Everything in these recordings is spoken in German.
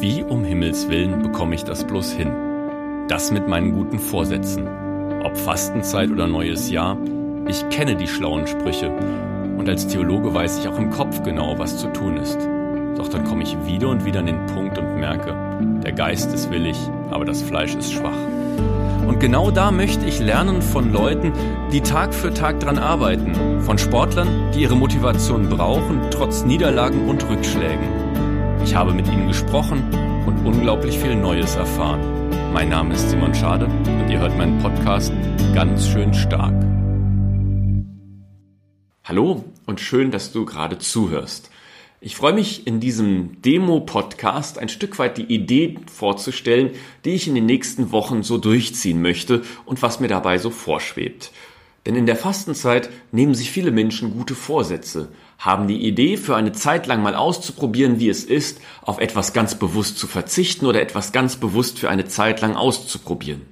Wie um Himmels willen bekomme ich das bloß hin? Das mit meinen guten Vorsätzen. Ob Fastenzeit oder neues Jahr, ich kenne die schlauen Sprüche. Und als Theologe weiß ich auch im Kopf genau, was zu tun ist. Doch dann komme ich wieder und wieder an den Punkt und merke, der Geist ist willig, aber das Fleisch ist schwach. Und genau da möchte ich lernen von Leuten, die Tag für Tag dran arbeiten. Von Sportlern, die ihre Motivation brauchen, trotz Niederlagen und Rückschlägen. Ich habe mit ihnen gesprochen und unglaublich viel Neues erfahren. Mein Name ist Simon Schade und ihr hört meinen Podcast ganz schön stark. Hallo und schön, dass du gerade zuhörst. Ich freue mich in diesem Demo-Podcast ein Stück weit die Idee vorzustellen, die ich in den nächsten Wochen so durchziehen möchte und was mir dabei so vorschwebt. Denn in der Fastenzeit nehmen sich viele Menschen gute Vorsätze, haben die Idee, für eine Zeit lang mal auszuprobieren, wie es ist, auf etwas ganz bewusst zu verzichten oder etwas ganz bewusst für eine Zeit lang auszuprobieren.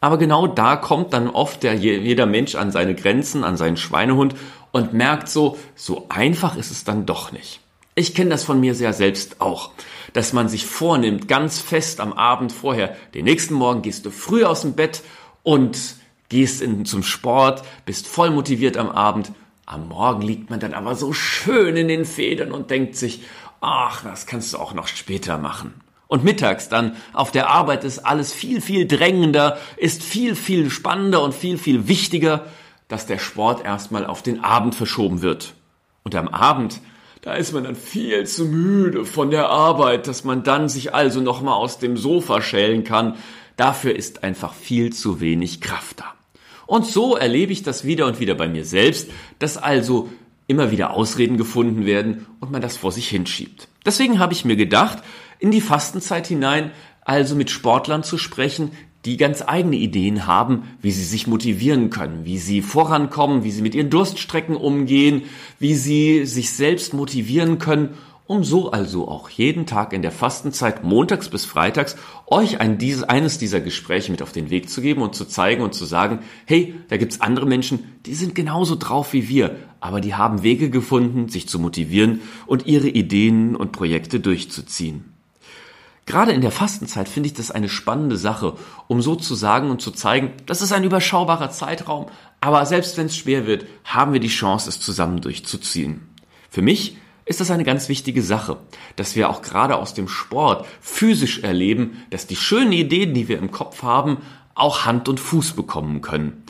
Aber genau da kommt dann oft der, jeder Mensch an seine Grenzen, an seinen Schweinehund und merkt so, so einfach ist es dann doch nicht. Ich kenne das von mir sehr selbst auch, dass man sich vornimmt, ganz fest am Abend vorher, den nächsten Morgen gehst du früh aus dem Bett und gehst in, zum Sport, bist voll motiviert am Abend. Am Morgen liegt man dann aber so schön in den Federn und denkt sich, ach, das kannst du auch noch später machen. Und mittags dann auf der Arbeit ist alles viel, viel drängender, ist viel, viel spannender und viel, viel wichtiger, dass der Sport erstmal auf den Abend verschoben wird. Und am Abend, da ist man dann viel zu müde von der Arbeit, dass man dann sich also nochmal aus dem Sofa schälen kann. Dafür ist einfach viel zu wenig Kraft da. Und so erlebe ich das wieder und wieder bei mir selbst, dass also immer wieder Ausreden gefunden werden und man das vor sich hinschiebt. Deswegen habe ich mir gedacht, in die Fastenzeit hinein also mit Sportlern zu sprechen, die ganz eigene Ideen haben, wie sie sich motivieren können, wie sie vorankommen, wie sie mit ihren Durststrecken umgehen, wie sie sich selbst motivieren können um so also auch jeden Tag in der Fastenzeit montags bis freitags euch ein, dieses, eines dieser Gespräche mit auf den Weg zu geben und zu zeigen und zu sagen, hey, da gibt's andere Menschen, die sind genauso drauf wie wir, aber die haben Wege gefunden, sich zu motivieren und ihre Ideen und Projekte durchzuziehen. Gerade in der Fastenzeit finde ich das eine spannende Sache, um so zu sagen und zu zeigen, das ist ein überschaubarer Zeitraum, aber selbst wenn es schwer wird, haben wir die Chance, es zusammen durchzuziehen. Für mich ist das eine ganz wichtige Sache, dass wir auch gerade aus dem Sport physisch erleben, dass die schönen Ideen, die wir im Kopf haben, auch Hand und Fuß bekommen können.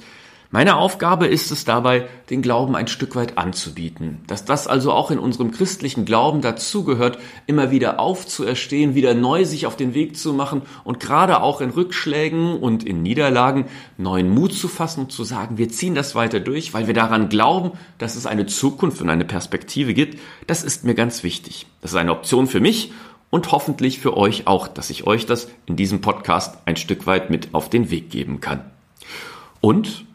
Meine Aufgabe ist es dabei, den Glauben ein Stück weit anzubieten. Dass das also auch in unserem christlichen Glauben dazugehört, immer wieder aufzuerstehen, wieder neu sich auf den Weg zu machen und gerade auch in Rückschlägen und in Niederlagen neuen Mut zu fassen und zu sagen, wir ziehen das weiter durch, weil wir daran glauben, dass es eine Zukunft und eine Perspektive gibt. Das ist mir ganz wichtig. Das ist eine Option für mich und hoffentlich für euch auch, dass ich euch das in diesem Podcast ein Stück weit mit auf den Weg geben kann. Und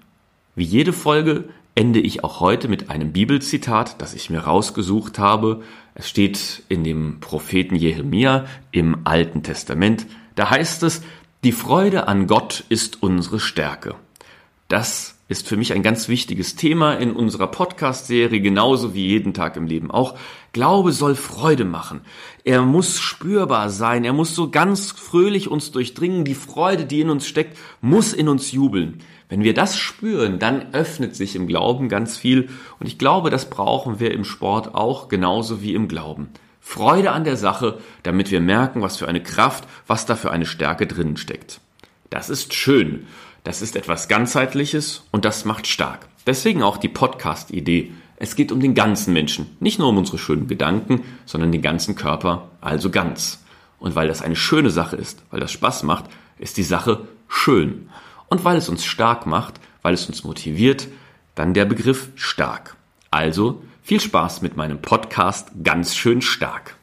wie jede Folge ende ich auch heute mit einem Bibelzitat, das ich mir rausgesucht habe. Es steht in dem Propheten Jeremia im Alten Testament. Da heißt es, die Freude an Gott ist unsere Stärke. Das ist für mich ein ganz wichtiges Thema in unserer Podcast-Serie, genauso wie jeden Tag im Leben auch. Glaube soll Freude machen. Er muss spürbar sein. Er muss so ganz fröhlich uns durchdringen. Die Freude, die in uns steckt, muss in uns jubeln. Wenn wir das spüren, dann öffnet sich im Glauben ganz viel. Und ich glaube, das brauchen wir im Sport auch genauso wie im Glauben. Freude an der Sache, damit wir merken, was für eine Kraft, was da für eine Stärke drinnen steckt. Das ist schön. Das ist etwas ganzheitliches und das macht stark. Deswegen auch die Podcast-Idee. Es geht um den ganzen Menschen, nicht nur um unsere schönen Gedanken, sondern den ganzen Körper, also ganz. Und weil das eine schöne Sache ist, weil das Spaß macht, ist die Sache schön. Und weil es uns stark macht, weil es uns motiviert, dann der Begriff stark. Also viel Spaß mit meinem Podcast ganz schön stark.